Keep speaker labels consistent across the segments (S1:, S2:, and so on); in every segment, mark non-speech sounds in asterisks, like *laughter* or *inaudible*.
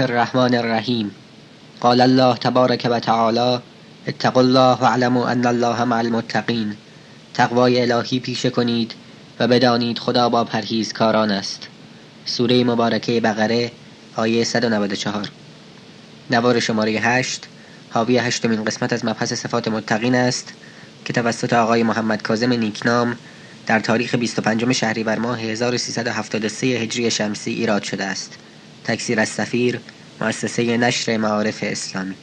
S1: الرحمن الرحیم. قال الله تبارک و تعالی اتقوا الله واعلموا ان الله مع المتقین. تقوای الهی پیشه کنید و بدانید خدا با پرهیزکاران است. سوره مبارکه بقره آیه 194 نوار شماره 8 حاوی هشتمین قسمت از مبحث صفات متقین است که توسط آقای محمد کاظم نیکنام در تاریخ 25 شهریور ماه 1373 هجری شمسی ایراد شده است. تکثیر از سفیر مؤسسه نشر معارف اسلامی.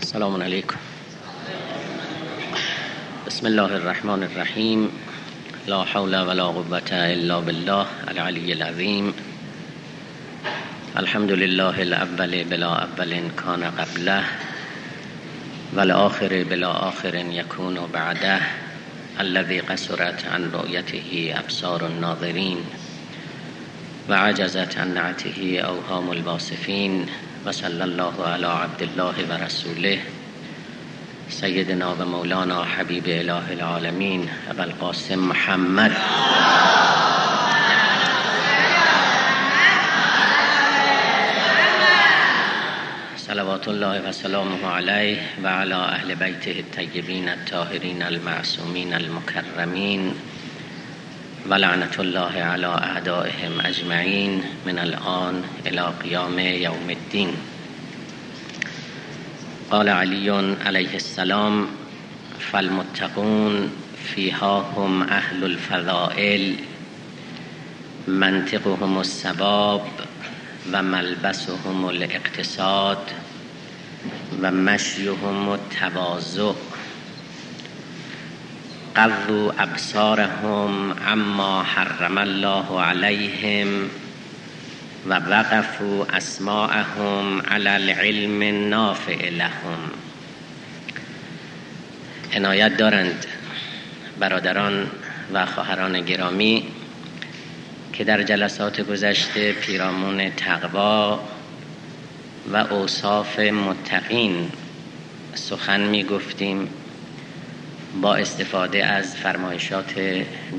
S2: السلام علیکم. بسم الله الرحمن الرحیم. لا حول ولا قوة الا بالله العلی العظیم. الحمد لله الاول بلا اول کان قبله والآخر بلا آخر يكون بعده. الذي قصرت عن رؤيته أبصار الناظرين وعجزت عن نعته أوهام الواصفين وصلى الله على عبد الله ورسوله سيدنا ومولانا حبيب إله العالمين أبا القاسم محمد صلوات الله و سلامه علیه و علی اهل بیته الطیبین الطاهرین المعصومین المکرمین و لعنت الله علی اعدائهم اجمعین من الان الى قیام یوم الدین. قال علی علیه السلام فالمتقون فیها هم اهل الفضائل منطقهم السباب و ملبسهم الاقتصاد و مشیهم التواضع قضوا ابصارهم عما حرم الله علیهم و وقفوا اسماعهم علی العلم النافع لهم. عنایت دارند برادران و خواهران گرامی که در جلسات گذشته پیرامون تقوا و اوصاف متقین. سخن می گفتیم با استفاده از فرمایشات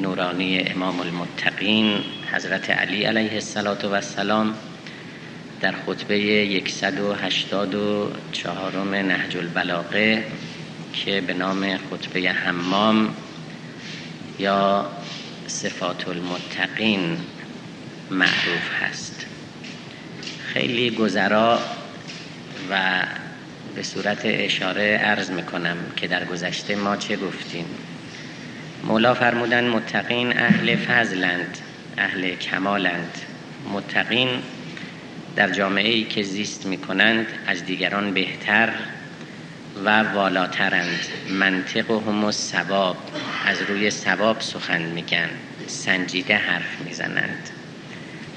S2: نورانی امام المتقین حضرت علی علیه السلام در خطبه 184 نهج البلاغه که به نام خطبه حمام یا صفات المتقین معروف هست. خیلی گذرا و به صورت اشاره عرض می‌کنم که در گذشته ما چه گفتیم؟ مولا فرمودن متقین اهل فضلند اهل کمالند. متقین در جامعه ای که زیست می‌کنند از دیگران بهتر و والاترند. منطق و هم سواب از روی سواب سخن میگن. سنجیده حرف می‌زنند.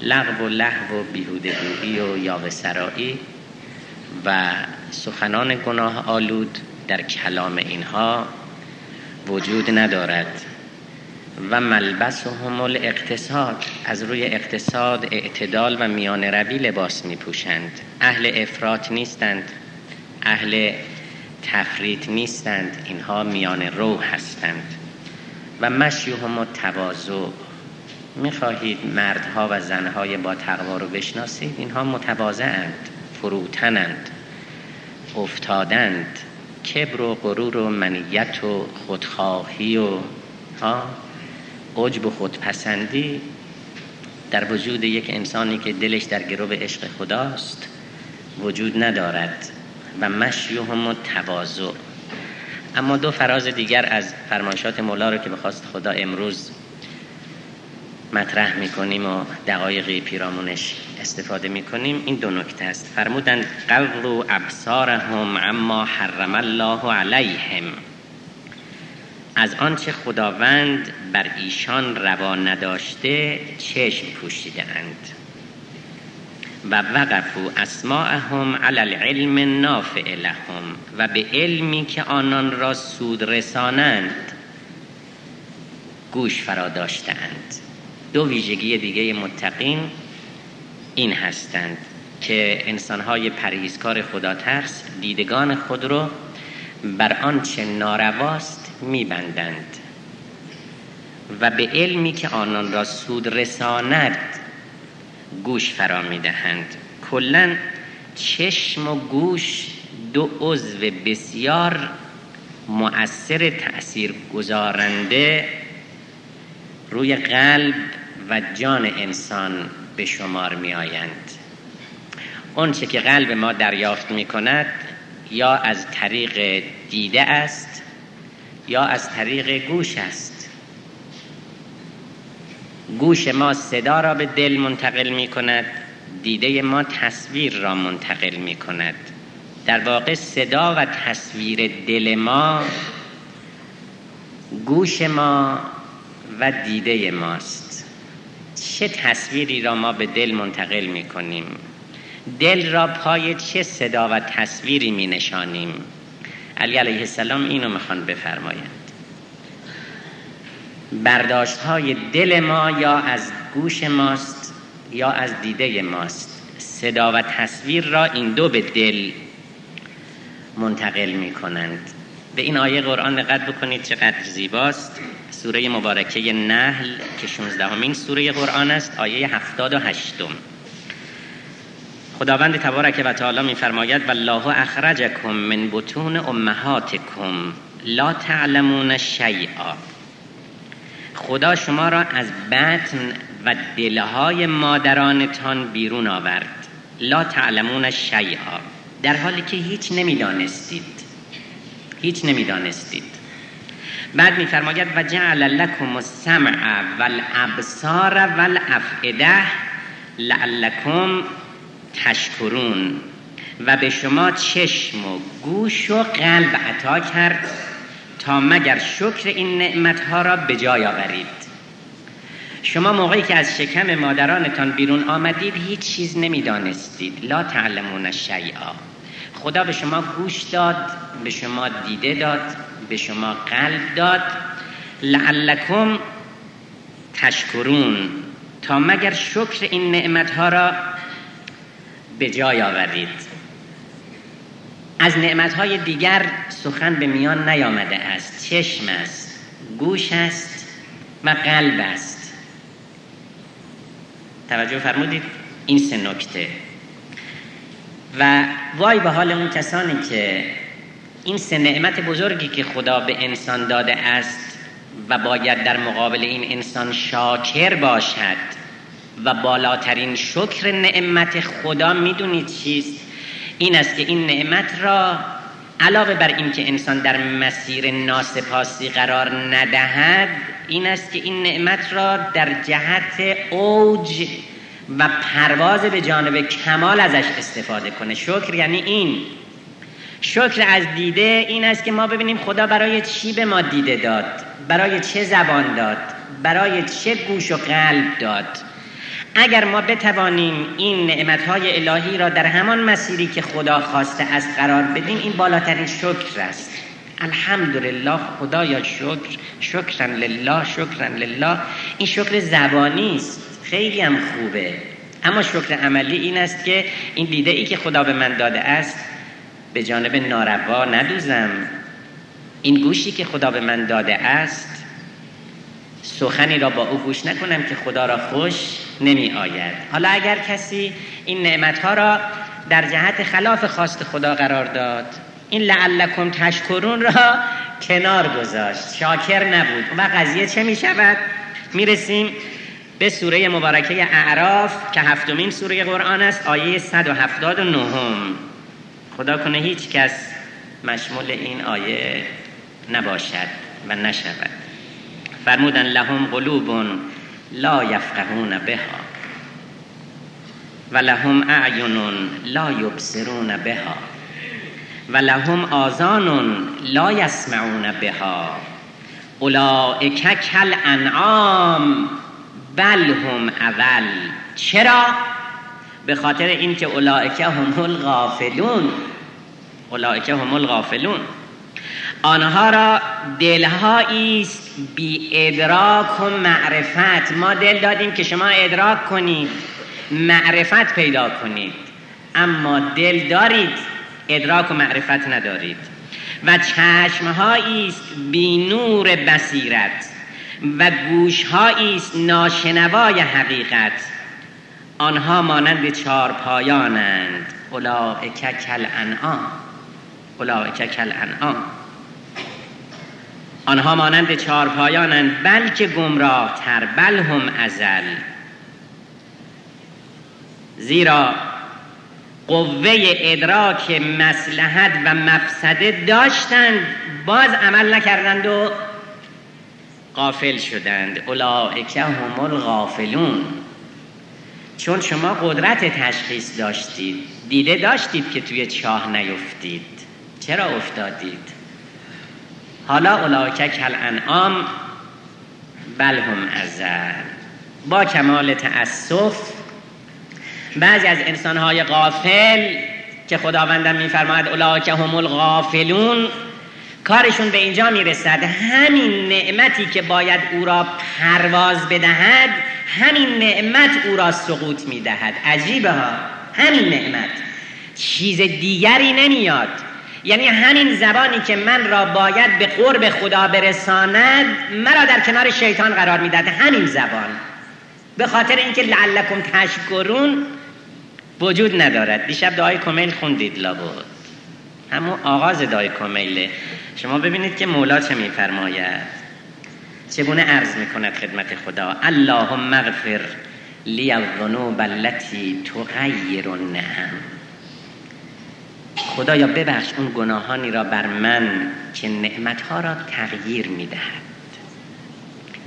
S2: لغو و لحو و بیهودگویی و یاوه سرایی و سخنان گناه آلود در کلام اینها وجود ندارد و ملبس هم اقتصاد از روی اقتصاد اعتدال و میان روی لباس می پوشند اهل افراط نیستند اهل تفرید نیستند اینها میان رو هستند. و مشیهم و تواضع می‌خواهید مردها و زنهای با تقوا رو بشناسید؟ اینها متواضعند. فروتنند افتادند کبر و غرور و منیت و خودخواهی و ها؟ عجب و خودپسندی در وجود یک انسانی که دلش در گروه عشق خداست وجود ندارد و مشیهم و تواضع اما دو فراز دیگر از فرمایشات مولا رو که بخواست خدا امروز مطرح می‌کنیم و دقایقی پیرامونش استفاده می‌کنیم. این دو نکته است. فرمودند قلو ابصارهم اما حرم الله علیهم از آنچه خداوند بر ایشان روا نداشته چشم پوشیده اند و وقفو اسماعهم علی العلم نافع لهم و به علمی که آنان را سود رسانند گوش فرا داشتند دو ویژگی دیگه متقین این هستند که انسانهای پرهیزکار خدا ترس دیدگان خود رو بر آنچه نارواست میبندند و به علمی که آنان را سود رساند گوش فرا می‌دهند. کلا چشم و گوش دو عضو بسیار مؤثر تأثیر گذارنده روی قلب و جان انسان به شمار می آیند چه که قلب ما دریافت می کند یا از طریق دیده است یا از طریق گوش است. گوش ما صدا را به دل منتقل می کند دیده ما تصویر را منتقل می کند در واقع صدا و تصویر دل ما گوش ما و دیده ماست. چه تصویری را ما به دل منتقل می کنیم دل را پای چه صدا و تصویری می نشانیم علی علیه السلام اینو می‌خوان بفرمایند. برداشت های دل ما یا از گوش ماست یا از دیده ماست؟ صدا و تصویر را این دو به دل منتقل می کنند به این آیه قرآن دقت بکنید چقدر زیباست. سوره مبارکه نحل که 16 همین سوره قرآن است آیه 78 خداوند تبارک و تعالی میفرماید والله اخرجکم من بطون امهاتکم لا تعلمون شیئا. خدا شما را از بطن و دلهای مادرانتان بیرون آورد. لا تعلمون شیئا. در حالی که هیچ نمی‌دانستید. هیچ نمی‌دانستید. بعد میفرماید و جعل لکم السمع والابصار والافئده لعلکم تشکرون. و به شما چشم و گوش و قلب عطا کرد تا مگر شکر این نعمتها را به جای آورید. شما موقعی که از شکم مادرانتان بیرون آمدید هیچ چیز نمی‌دانستید. لا تعلمون شیئا. خدا به شما گوش داد به شما دیده داد به شما قلب داد. لعلکم تشکرون. تا مگر شکر این نعمتها را به جای آورید از نعمتهای دیگر سخن به میان نیامده است. چشم است گوش است و قلب است. توجه فرمودید این سه نکته. و وای به حال اون کسانی که این سه نعمت بزرگی که خدا به انسان داده است و باید در مقابل این انسان شاکر باشد و بالاترین شکر نعمت خدا می‌دونید چیست؟ این است که این نعمت را علاوه بر اینکه انسان در مسیر ناسپاسی قرار ندهد این است که این نعمت را در جهت اوج و پرواز به جانب کمال ازش استفاده کنه. شکر یعنی این. شکر از دیده این است که ما ببینیم خدا برای چی به ما دیده داد؟ برای چه زبان داد؟ برای چه گوش و قلب داد؟ اگر ما بتوانیم این نعمتهای الهی را در همان مسیری که خدا خواسته از قرار بدیم این بالاترین شکر است. الحمدلله خدایا شکر. شکرن لله شکرن لله. این شکر زبانی است. خیلی هم خوبه. اما شکر عملی این است که این دیده ای که خدا به من داده است به جانب ناروا ندوزم. این گوشی که خدا به من داده است سخنی را با او گوش نکنم که خدا را خوش نمی آید. حالا اگر کسی این نعمتها را در جهت خلاف خواست خدا قرار داد این لعلکم تشکرون را *laughs* کنار گذاشت. شاکر نبود. و قضیه چه می شود؟ می رسیم به سوره مبارکه اعراف که هفتمین سوره قرآن است آیه 179 خدا کنه هیچ کس مشمول این آیه نباشد و نشود. فرمودن لهم قلوب لا یفقهون بها و لهم اعین لا یبصرون بها و لهم آذان لا یسمعون بها. اولئک کل انعام بل هم اول. چرا؟ به خاطر اینکه اولئک هم الغافلون. اولئک هم الغافلون. آنها را دلهایی است بی ادراک و معرفت. ما دل دادیم که شما ادراک کنید معرفت پیدا کنید. اما دل دارید ادراک و معرفت ندارید. و چشمهایی است بی نور بصیرت. و گوشهایی است ناشنوای حقیقت. آنها مانند چار پایانند اولائک کل انعام اولائک کل انعام آنها مانند چار پایانند بلکه گمراه تر بل هم ازل. زیرا قوه ادراک مسلحت و مفسده داشتند باز عمل نکردند و قافل شدند. اولئک هم الغافلون. چون شما قدرت تشخیص داشتید دیده داشتید که توی چاه نیفتید. چرا افتادید؟ حالا اولئک کل انعام بل هم ازل. با کمال تأسف بعضی از انسانهای غافل که خداوندم میفرماید اولئک هم الغافلون کارشون به اینجا می‌رسد. همین نعمتی که باید او را پرواز بدهد همین نعمت او را سقوط می‌دهد. عجیبه ها. همین نعمت. چیز دیگری نمیاد. یعنی همین زبانی که من را باید به قرب خدا برساند مرا در کنار شیطان قرار می‌دهد. همین زبان. به خاطر اینکه لعلکم تشکرون وجود ندارد. دیشب دعای کمیل خوندید لابد. همون آغاز دعای کمیله. شما ببینید که مولا چه میفرماید. چگونه عرض می‌کند خدمت خدا؟ اللهم اغفر لی الذنوب التي تغیر النعم خدایا ببخش اون گناهانی را بر من که نعمتها را تغییر می‌دهد.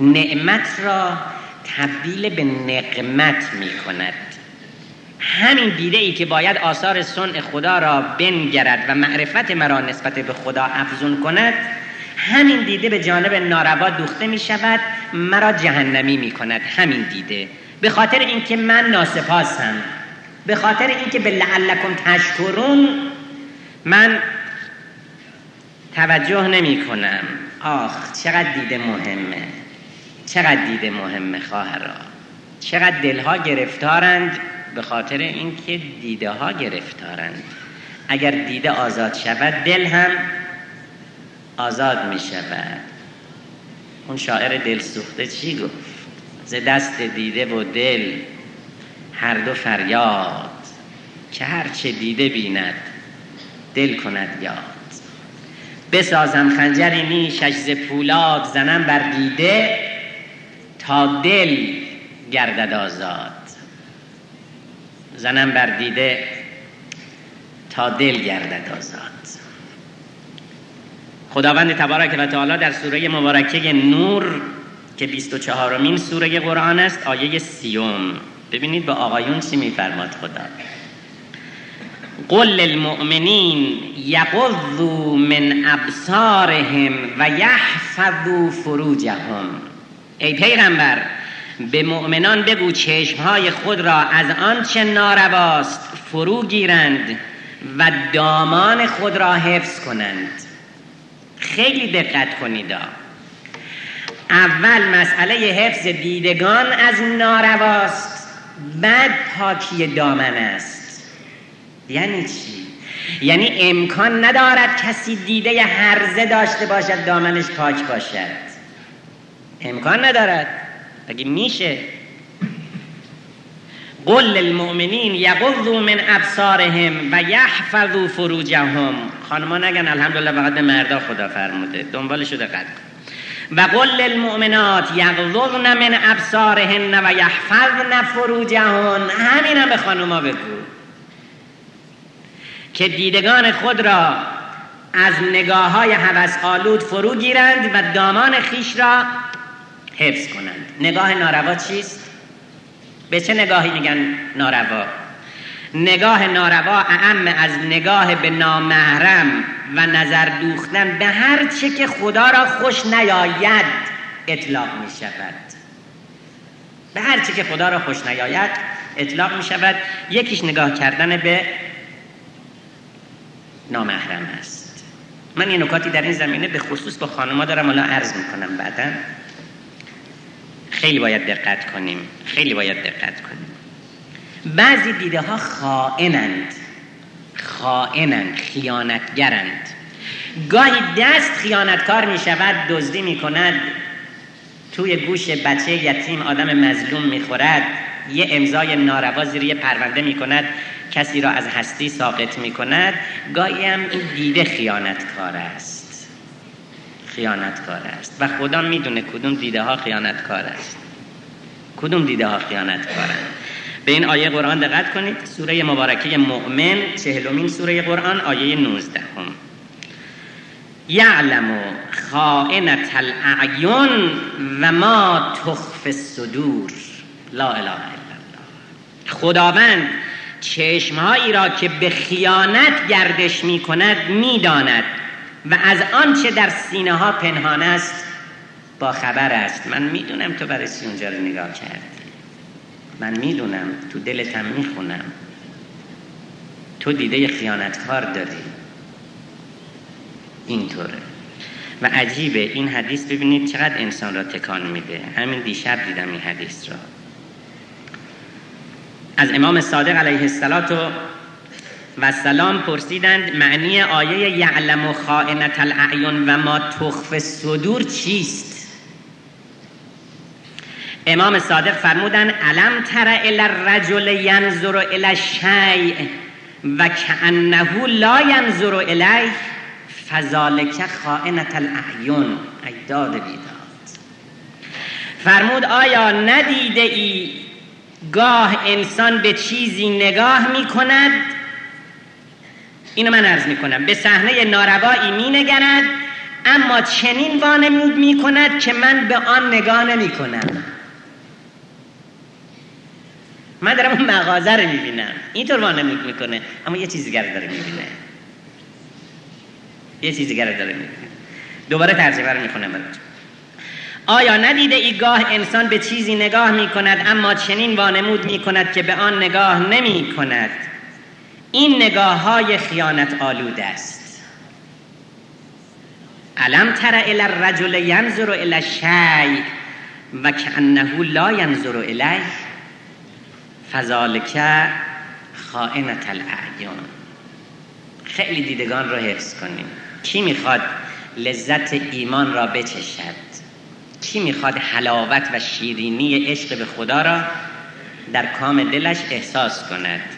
S2: نعمت را تبدیل به نقمت می کند همین دیده ای که باید آثار صنع خدا را بنگرد و معرفت مرا نسبت به خدا افزون کند همین دیده به جانب ناروا دوخته می شود مرا جهنمی می کند همین دیده. به خاطر اینکه من ناسپاسم به خاطر اینکه به لعلکم تشکرون من توجه نمی کنم آخ چقدر دیده مهمه. چقدر دیده مهمه خواهرا. چقدر دلها گرفتارند. به خاطر اینکه دیده ها گرفتارند. اگر دیده آزاد شود دل هم آزاد می شود اون شاعر دل سوخته چی گفت؟ ز دست دیده و دل هر دو فریاد. که هرچه دیده بیند دل کند یاد. بسازم خنجری نیشش ز پولاد زنم بر دیده تا دل گردد آزاد. زنم بر دیده تا دل گردد آزاد. خداوند تبارک و تعالی در سوره مبارکه نور که 24 مین سوره قرآن است آیه سیوم. ببینید به آقایون چی میفرماد خدا. قل للمؤمنین یغضوا من ابصارهم و یحفظوا فروجهم. ای پیغمبر به مؤمنان بگو چشمهای خود را از آنچه نارواست فرو گیرند و دامان خود را حفظ کنند. خیلی دقت کنید اول مسئله حفظ دیدگان از نارواست بعد پاکی دامن است. یعنی چی؟ یعنی امکان ندارد کسی دیده هرزه داشته باشد دامنش پاک باشد. امکان ندارد. اگه میشه؟ قل للمؤمنین یغضوا من ابصارهم و یحفظوا فروجهم. خانما نگن الحمدلله فقط مردا خدا فرموده. دنبالش رو دقت و قل للمؤمنات یغضضن من ابصارهن و یحفظن فروجهن. همین هم به خانوما بگو. که دیدگان خود را از نگاه های حوث آلود فرو گیرند و دامان خیش را حفظ کنند. نگاه ناروا چیست؟ به چه نگاهی میگن ناروا؟ نگاه ناروا اعم از نگاه به نامحرم و نظر دوختن به هر چه که خدا را خوش نیاید اطلاق می شود به هر چه که خدا را خوش نیاید اطلاق می شود یکیش نگاه کردن به نامحرم است. من این نکاتی در این زمینه به خصوص با خانما دارم حالا عرض می‌کنم بعدا. خیلی باید دقت کنیم. خیلی باید دقت کنیم. بعضی دیده ها خائنند. خائنند خیانتگرند. گاهی دست خیانتکار می شود دزدی می کند توی گوش بچه یتیم آدم مظلوم می خورد یه امضای ناروا زیر یه پرونده می‌کند. کسی را از هستی ساقط می‌کند. گاهی هم این دیده خیانتکار است. خیانتکار است. و خدا می‌دونه کدوم دیده ها خیانتکار است. کدوم دیده ها خیانتکارند به این آیه قرآن دقت کنید. سوره مبارکه مؤمن چهلمین سوره قرآن آیه 19 هم. یعلم خائنت الاعیون و ما تخف الصدور. لا اله الا الله. خداوند چشمهایی را که به خیانت گردش می کند می داند و از آنچه در سینه ها پنهان است با خبر است. من می‌دونم تو برای اونجا رو نگاه کردی. من می‌دونم تو دلتم می‌خونم. تو دیده خیانتکار داری. اینطوره. و عجیبه این حدیث ببینید چقدر انسان را تکان میده. همین دیشب دیدم این حدیث را. از امام صادق علیه السلام و سلام پرسیدند معنی آیه یعلم و خائنت الاعیون و ما تخف صدور چیست؟ امام صادق فرمودن علم تر الى الرجل ینظر الى الشیء و کانه لا ینظر الیه؟ فذالک خائنت الاعیون ایداد بیداد. فرمود آیا ندیده ای گاه انسان به چیزی نگاه می کند اینو من عرض می کنم به صحنه ناروایی می نگرد اما چنین وانمود می کند که من به آن نگاه نمی کنم من دارم اون مغازه رو می‌بینم. اینطور وانمود می‌کنه اما یه چیزی دیگر داره می‌بینه. یه چیزی دیگر داره می‌بینه. دوباره ترجمه رو می‌خونم آیا ندیده ای گاه انسان به چیزی نگاه می کند اما چنین وانمود می کند که به آن نگاه نمی کند این نگاه های خیانت آلود است. علم تر الى الرجل ینظر الى الشیء و کانه لا ینظر الیه فذالک خائنت الاعیان خیلی دیدگان رو حفظ کنیم. کی می‌خواد لذت ایمان را بچشد؟ کی می‌خواد حلاوت و شیرینی عشق به خدا را در کام دلش احساس کند؟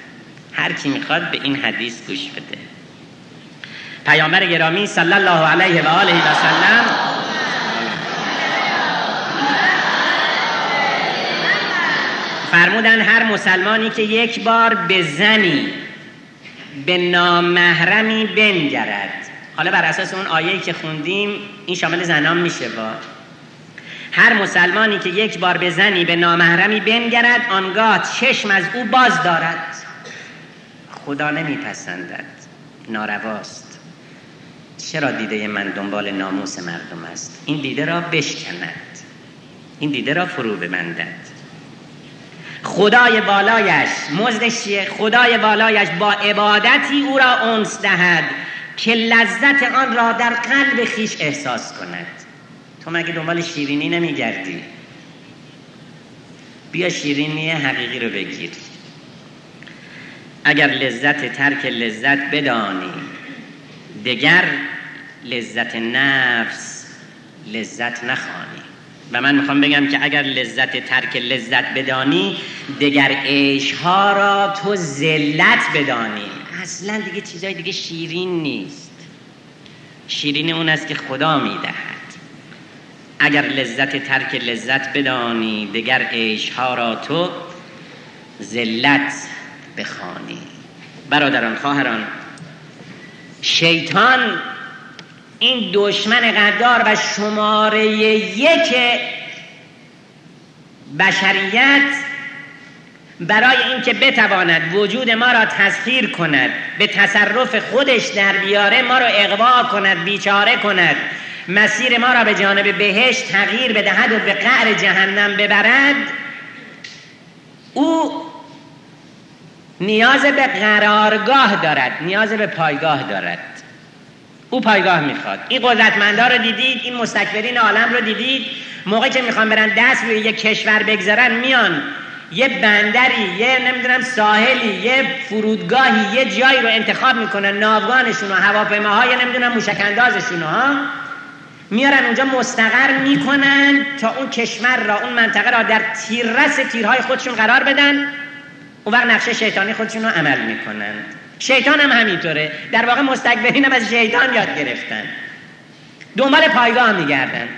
S2: هر کی می‌خواد به این حدیث گوش بده. پیامبر گرامی صلی الله علیه و آله و سلم فرمودن هر مسلمانی که یک بار به زنی به نامحرمی بنگرد. حالا بر اساس اون آیه‌ای که خوندیم این شامل زنان میشه با. هر مسلمانی که یک بار به زنی به نامحرمی بنگرد آنگاه چشم از او باز دارد. خدا نمیپسندد. نارواست. چرا دیده من دنبال ناموس مردم است؟ این دیده را بشکند. این دیده را فرو ببندد. خدای بالایش مزدش خدای بالایش با عبادتی او را انس دهد که لذت آن را در قلب خیش احساس کند. تو مگه دنبال شیرینی نمیگردی؟ بیا شیرینی حقیقی رو بگیر. اگر لذت ترک لذت بدانی دگر لذت نفس لذت نخوانی. و من می‌خوام بگم که اگر لذت ترک لذت بدانی دگر عیشها را تو ذلت بدانی. اصلا دیگه چیزای دیگه شیرین نیست. شیرین اون است که خدا می‌دهد. اگر لذت ترک لذت بدانی دگر عیشها را تو ذلت بخوانی. برادران خواهران شیطان این دشمن قدار و شماره یک بشریت برای اینکه بتواند وجود ما را تسخیر کند به تصرف خودش در بیاره ما را اقوا کند بیچاره کند مسیر ما را به جانب بهشت تغییر بدهد و به قعر جهنم ببرد او نیاز به قرارگاه دارد. نیاز به پایگاه دارد. او پایگاه می‌خواد. این قدرتمندا رو دیدید این مستکبرین عالم رو دیدید. موقعی که می‌خوان برن دست روی یک کشور بگذارن میان. یه بندری یه نمی‌دونم ساحلی یه فرودگاهی یه جایی رو انتخاب می‌کنن ناوگانشون و هواپیماهای نمی‌دونم موشک اندازشون ها. میارن اونجا مستقر می‌کنن تا اون کشور را اون منطقه را در تیررس تیرهای خودشون قرار بدن. اون وقت نقشه شیطانی خودشون رو عمل می‌کنن. شیطان هم همینطوره. در واقع مستکبرین هم از شیطان یاد گرفتن. دنبال پایگاه میگردند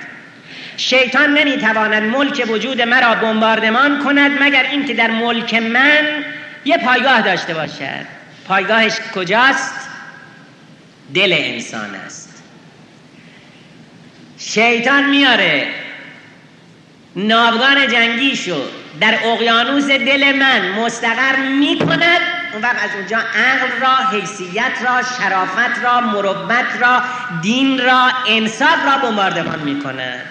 S2: شیطان نمی‌تواند ملک وجود مرا بمباردمان کند مگر اینکه در ملک من یه پایگاه داشته باشد. پایگاهش کجاست؟ دل انسان است. شیطان میاره. ناوگان جنگیشو در اقیانوس دل من مستقر می‌کند. اون وقت از اونجا عقل را حیثیت را شرافت را مروت را دین را انصاف را بمباردمان می‌کند.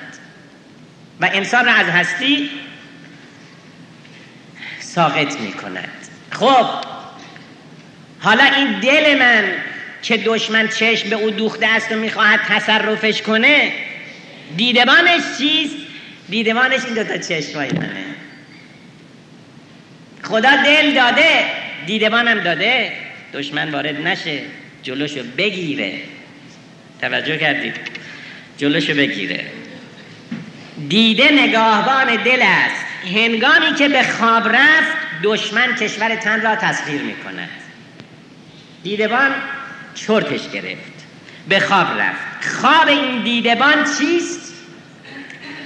S2: و انسان را از هستی ساقط می‌کند. خب حالا این دل من که دشمن چشم به او دوخته است و می‌خواهد تصرفش کنه دیدبانش چیست؟ دیدبانش این دوتا چشمای منه. خدا دل داده دیدبانم داده دشمن وارد نشه جلوشو بگیره. توجه کردید؟ جلوشو بگیره. دیده نگاهبان دل است. هنگامی که به خواب رفت دشمن کشور تن را تسخیر می کند دیدبان چرتش گرفت. به خواب رفت. خواب این دیدبان چیست؟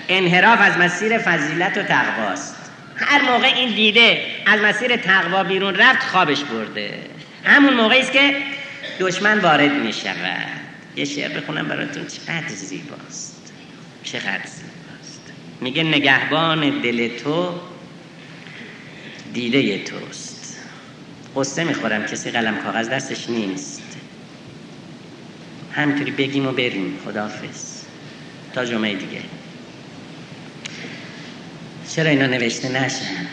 S2: انحراف از مسیر فضیلت و تقواست. هر موقع این دیده از مسیر تقوا بیرون رفت خوابش برده. همون موقعی است که دشمن وارد می شود یه شعر بخونم براتون. چقدر زیباست. چقدر زیباست. میگه نگهبان دل تو دیده توست. قصه می‌خورم. کسی قلم کاغذ دستش نیست. همینطوری بگیم و بریم. خداحافظ. تا جمعه دیگه. چرا اینا نوشته نشن؟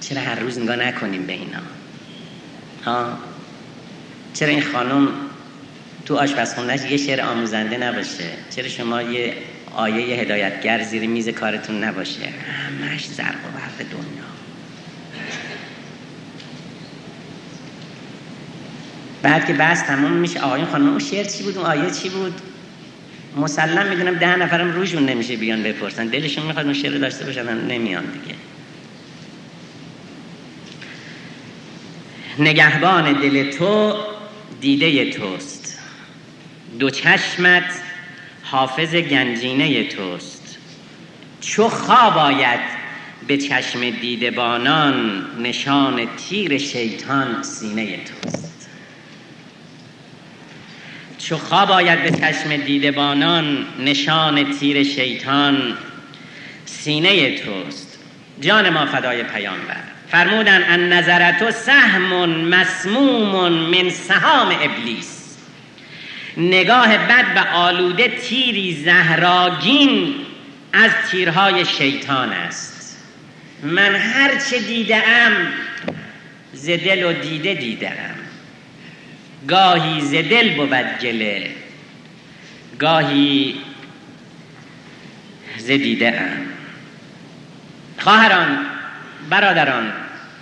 S2: چرا هر روز نگاه نکنیم به اینا؟ ها؟ چرا این خانم تو آشپزخونهش یه شعر آموزنده نباشه؟ چرا شما یه آیه هدایتگر زیر میز کارتون نباشه؟ همش زرق و برق دنیا. بعد که بحث تموم میشه آقایون خانم اون شعر چی بود؟ اون آیه چی بود؟ مسلم می‌دونم ده نفرم روشون نمیشه بیان بپرسن. دلشون می‌خواد اون شعر داشته باشن نمیان دیگه. نگهبان دل تو دیده توست. دو چشمت حافظ گنجینه توست. چو خواب آید به چشم دیدبانان نشان تیر شیطان سینه توست. چو خواب آید به چشم دیدبانان نشان تیر شیطان. سینه توست. جان ما فدای پیامبر. فرمودن ان نظرتو سهم مسموم من سهام ابلیس. نگاه بد و آلوده تیری زهراگین از تیرهای شیطان است. من هرچه دیدم ز دل و دیده دیدم گاهی ز دل بود گله گاهی ز دیده ام. خواهران برادران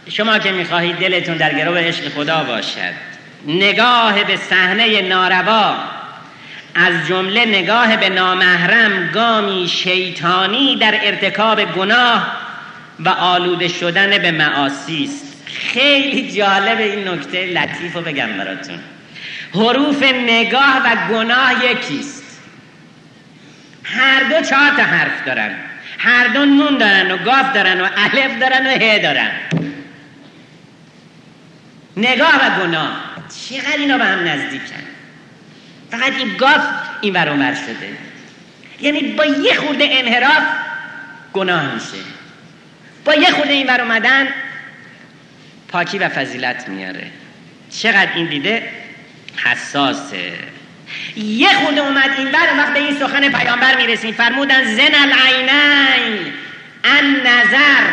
S2: شما که می‌خواهید دلتون در گرو عشق خدا باشد نگاه به صحنه ناروا از جمله نگاه به نامحرم گامی شیطانی در ارتکاب گناه و آلوده شدن به معاصی است. خیلی جالب این نکته لطیف رو بگم براتون. حروف نگاه و گناه یکیست. هر دو چهار تا حرف دارن. هر دو نون دارن و گاف دارن و الف دارن و ه دارن. نگاه و گناه. چقدر اینا به هم نزدیکن؟ فقط این گاف این ور شده. یعنی با یه خورده انحراف گناه میشه. با یه خورده این ور اومدن پاکی و فضیلت میاره. چقدر این دیده حساسه. یه خورده اومد این بر وقت به این سخن پیامبر می‌رسیم. فرمودن زن العینین ان نظر.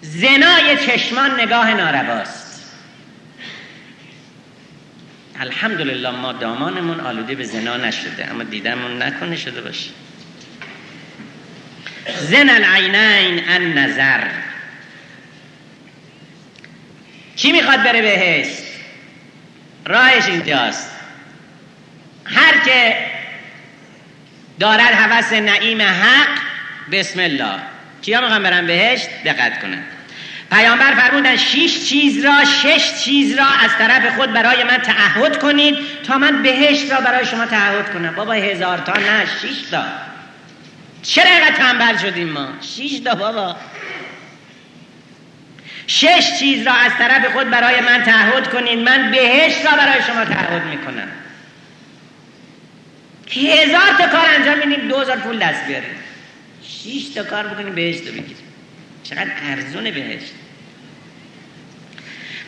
S2: زنای چشمان نگاه نارواست. الحمدلله ما دامانمون آلوده به زنا نشده اما دیدمون نکنه شده باشه. زن العینین ان نظر. کی می‌خواد بره بهشت راهش اینجاست. هر که دارد حوث نعیم حق بسم الله. کیا می‌خوان برن بهشت دقت کنن. پیامبر فرمودن شش چیز را شش چیز را از طرف خود برای من تعهد کنید تا من بهشت را برای شما تعهد کنم. بابا هزار تا نه شش تا. چرا اینقدر تنبل شدیم ما؟ شش تا بابا. شش چیز را از طرف خود برای من تعهد کنید. من بهشت را برای شما تعهد می‌کنم. هزار تا کار انجام میدیم دو هزار پول دست بیاریم. شش تا کار بکنیم بهشت رو بگیریم چقدر ارزون بهشت.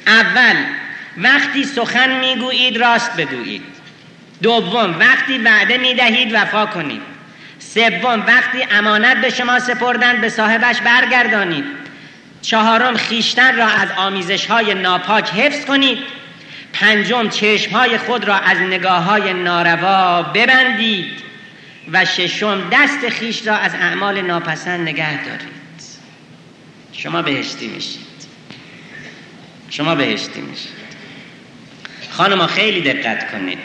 S2: اول وقتی سخن می‌گویید راست بگویید. دوم وقتی وعده می‌دهید وفا کنید. سوم وقتی امانت به شما سپردند به صاحبش برگردانید. چهارم خیشتن را از آمیزش های ناپاک حفظ کنید. پنجم چشم های خود را از نگاه های ناروا ببندید. و ششم دست خیش را از اعمال ناپسند نگه دارید. شما بهشتی میشید. شما بهشتی میشید. خانم خیلی دقت کنید.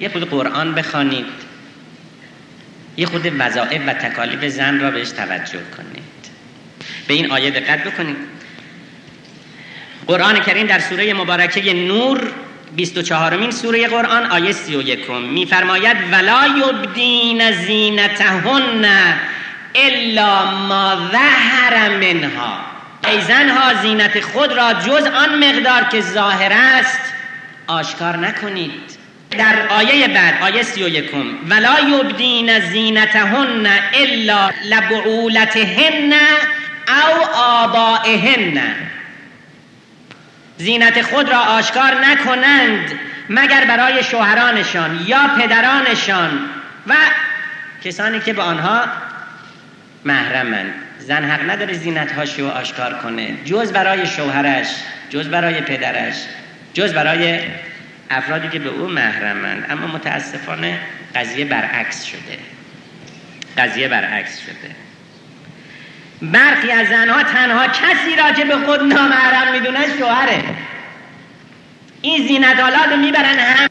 S2: یه خود قرآن بخوانید. یه خود وظائف و تکالیف زن را بهش توجه کنید. به این آیه دقت بکنید قرآن کریم در سوره مبارکه نور 24 مین سوره قرآن آیه 31 میفرماید ولا یبدین زینتهن الا ما ظهر منها. ای زنها زینت خود را جز آن مقدار که ظاهر است آشکار نکنید. در آیه بعد آیه سی و یکم ولا یبدین زینتهن الا لبعولتهن او آبائهن. زینت خود را آشکار نکنند مگر برای شوهرانشان یا پدرانشان و کسانی که به آنها محرمند. زن حق نداره زینت هاشی رو آشکار کنه. جز برای شوهرش جز برای پدرش جز برای افرادی که به او محرمند. اما متاسفانه قضیه برعکس شده. قضیه برعکس شده. برخی از زنها تنها کسی را که به خود نامحرم می‌دونن شوهره. این زینت رو می‌برن هم